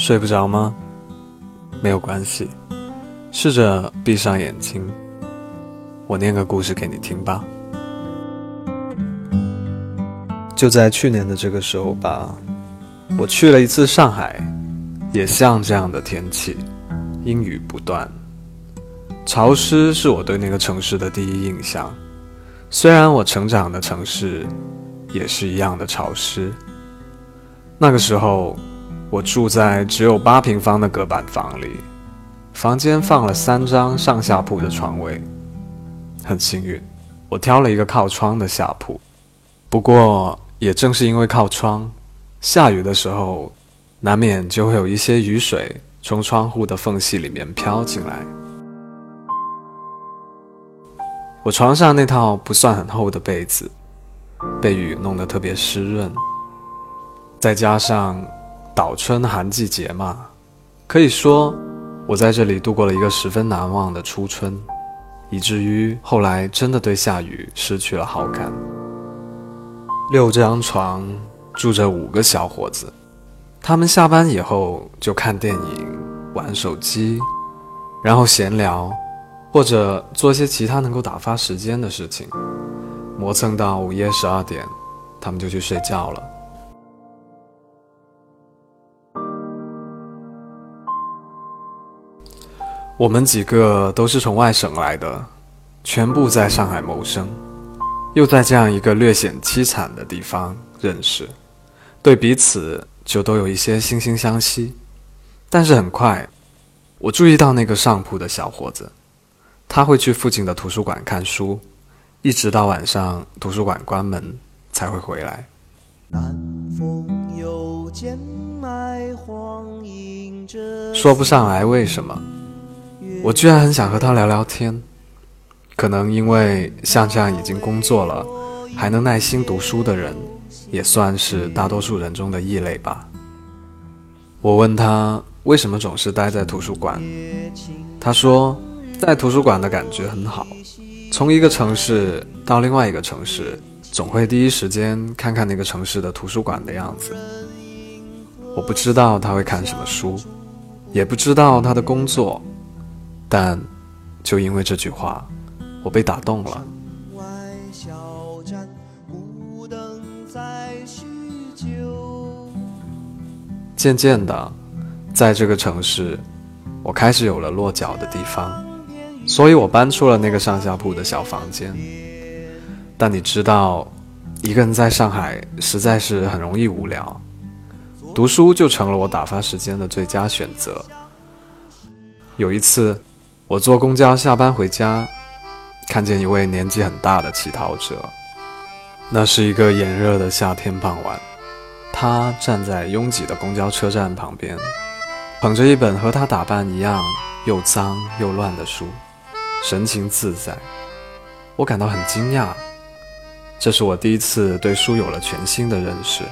睡不着吗？没有关系，试着闭上眼睛，我念个故事给你听吧。就在去年的这个时候吧，我去了一次上海，也像这样的天气，阴雨不断，潮湿是我对那个城市的第一印象。虽然我成长的城市也是一样的潮湿，那个时候。我住在只有八平方的隔板房里，房间放了三张上下铺的床位，很幸运，我挑了一个靠窗的下铺。不过也正是因为靠窗，下雨的时候，难免就会有一些雨水从窗户的缝隙里面飘进来。我床上那套不算很厚的被子，被雨弄得特别湿润，再加上。早春寒季节嘛，可以说我在这里度过了一个十分难忘的初春，以至于后来真的对下雨失去了好感。六张床住着五个小伙子，他们下班以后就看电影、玩手机，然后闲聊，或者做些其他能够打发时间的事情，磨蹭到午夜十二点，他们就去睡觉了。我们几个都是从外省来的，全部在上海谋生，又在这样一个略显凄惨的地方认识，对彼此就都有一些惺惺相惜。但是很快，我注意到那个上铺的小伙子，他会去附近的图书馆看书，一直到晚上图书馆关门才会回来。说不上来为什么。我居然很想和他聊聊天，可能因为像这样已经工作了，还能耐心读书的人，也算是大多数人中的异类吧。我问他为什么总是待在图书馆，他说在图书馆的感觉很好，从一个城市到另外一个城市，总会第一时间看看那个城市的图书馆的样子。我不知道他会看什么书，也不知道他的工作。但，就因为这句话，我被打动了。渐渐的，在这个城市，我开始有了落脚的地方，所以我搬出了那个上下铺的小房间。但你知道，一个人在上海实在是很容易无聊，读书就成了我打发时间的最佳选择。有一次。我坐公交下班回家，看见一位年纪很大的乞讨者。那是一个炎热的夏天傍晚，他站在拥挤的公交车站旁边，捧着一本和他打扮一样又脏又乱的书，神情自在。我感到很惊讶，这是我第一次对书有了全新的认识。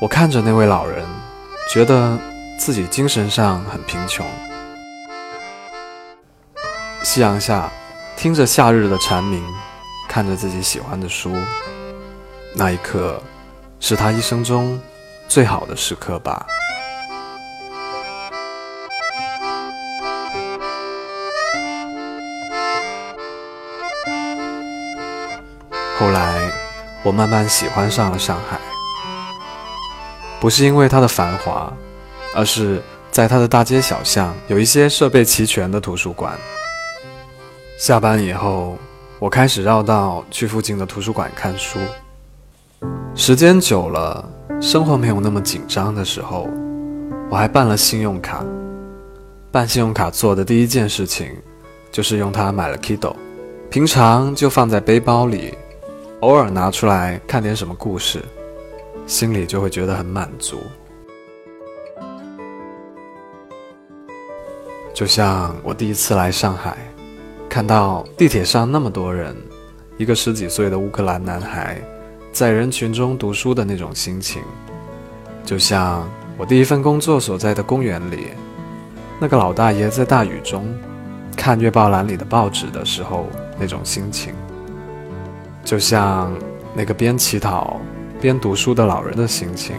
我看着那位老人，觉得自己精神上很贫穷。夕阳下，听着夏日的蝉鸣，看着自己喜欢的书，那一刻，是他一生中最好的时刻吧。后来，我慢慢喜欢上了上海，不是因为它的繁华，而是在它的大街小巷有一些设备齐全的图书馆。下班以后，我开始绕道去附近的图书馆看书。时间久了，生活没有那么紧张的时候，我还办了信用卡。办信用卡做的第一件事情，就是用它买了 Kindle，平常就放在背包里，偶尔拿出来看点什么故事，心里就会觉得很满足。就像我第一次来上海。看到地铁上那么多人，一个十几岁的乌克兰男孩在人群中读书的那种心情，就像我第一份工作所在的公园里，那个老大爷在大雨中看月报栏里的报纸的时候那种心情，就像那个边乞讨边读书的老人的心情。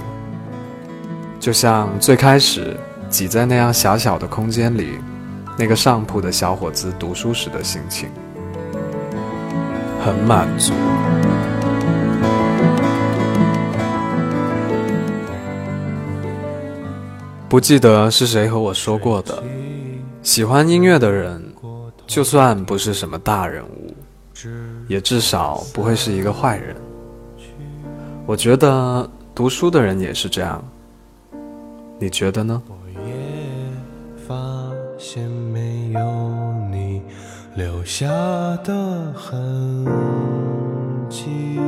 就像最开始挤在那样狭小的空间里，那个上铺的小伙子读书时的心情，很满足。不记得是谁和我说过的，喜欢音乐的人，就算不是什么大人物，也至少不会是一个坏人。我觉得读书的人也是这样。你觉得呢？我也发现没有你留下的痕迹，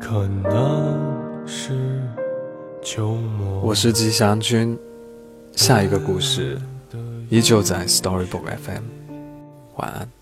可能是秋末。我是吉祥君，下一个故事依旧在 Storybook FM。晚安。